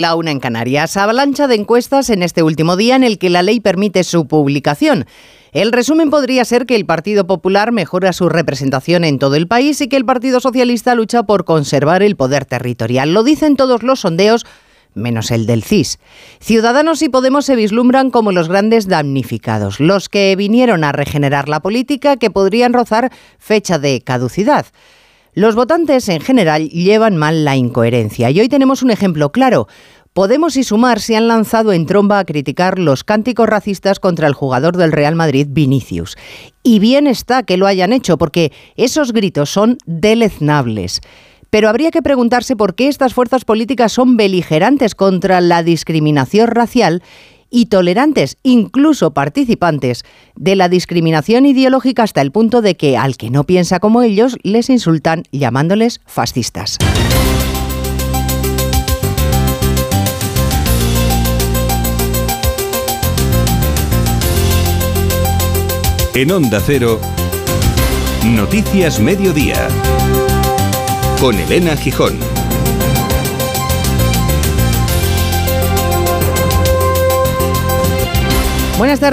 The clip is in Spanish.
La una en Canarias. Avalancha de encuestas en este último día en el que la ley permite su publicación. El resumen podría ser que el Partido Popular mejora su representación en todo el país y que el Partido Socialista lucha por conservar el poder territorial. Lo dicen todos los sondeos menos el del CIS. Ciudadanos y Podemos se vislumbran como los grandes damnificados, los que vinieron a regenerar la política que podrían rozar fecha de caducidad. Los votantes en general llevan mal la incoherencia y hoy tenemos un ejemplo claro. Podemos y Sumar se han lanzado en tromba a criticar los cánticos racistas contra el jugador del Real Madrid, Vinicius. Y bien está que lo hayan hecho, porque esos gritos son deleznables. Pero habría que preguntarse por qué estas fuerzas políticas son beligerantes contra la discriminación racial y tolerantes, incluso participantes, de la discriminación ideológica hasta el punto de que al que no piensa como ellos les insultan llamándoles fascistas. En Onda Cero, Noticias Mediodía, con Elena Gijón. Buenas tardes.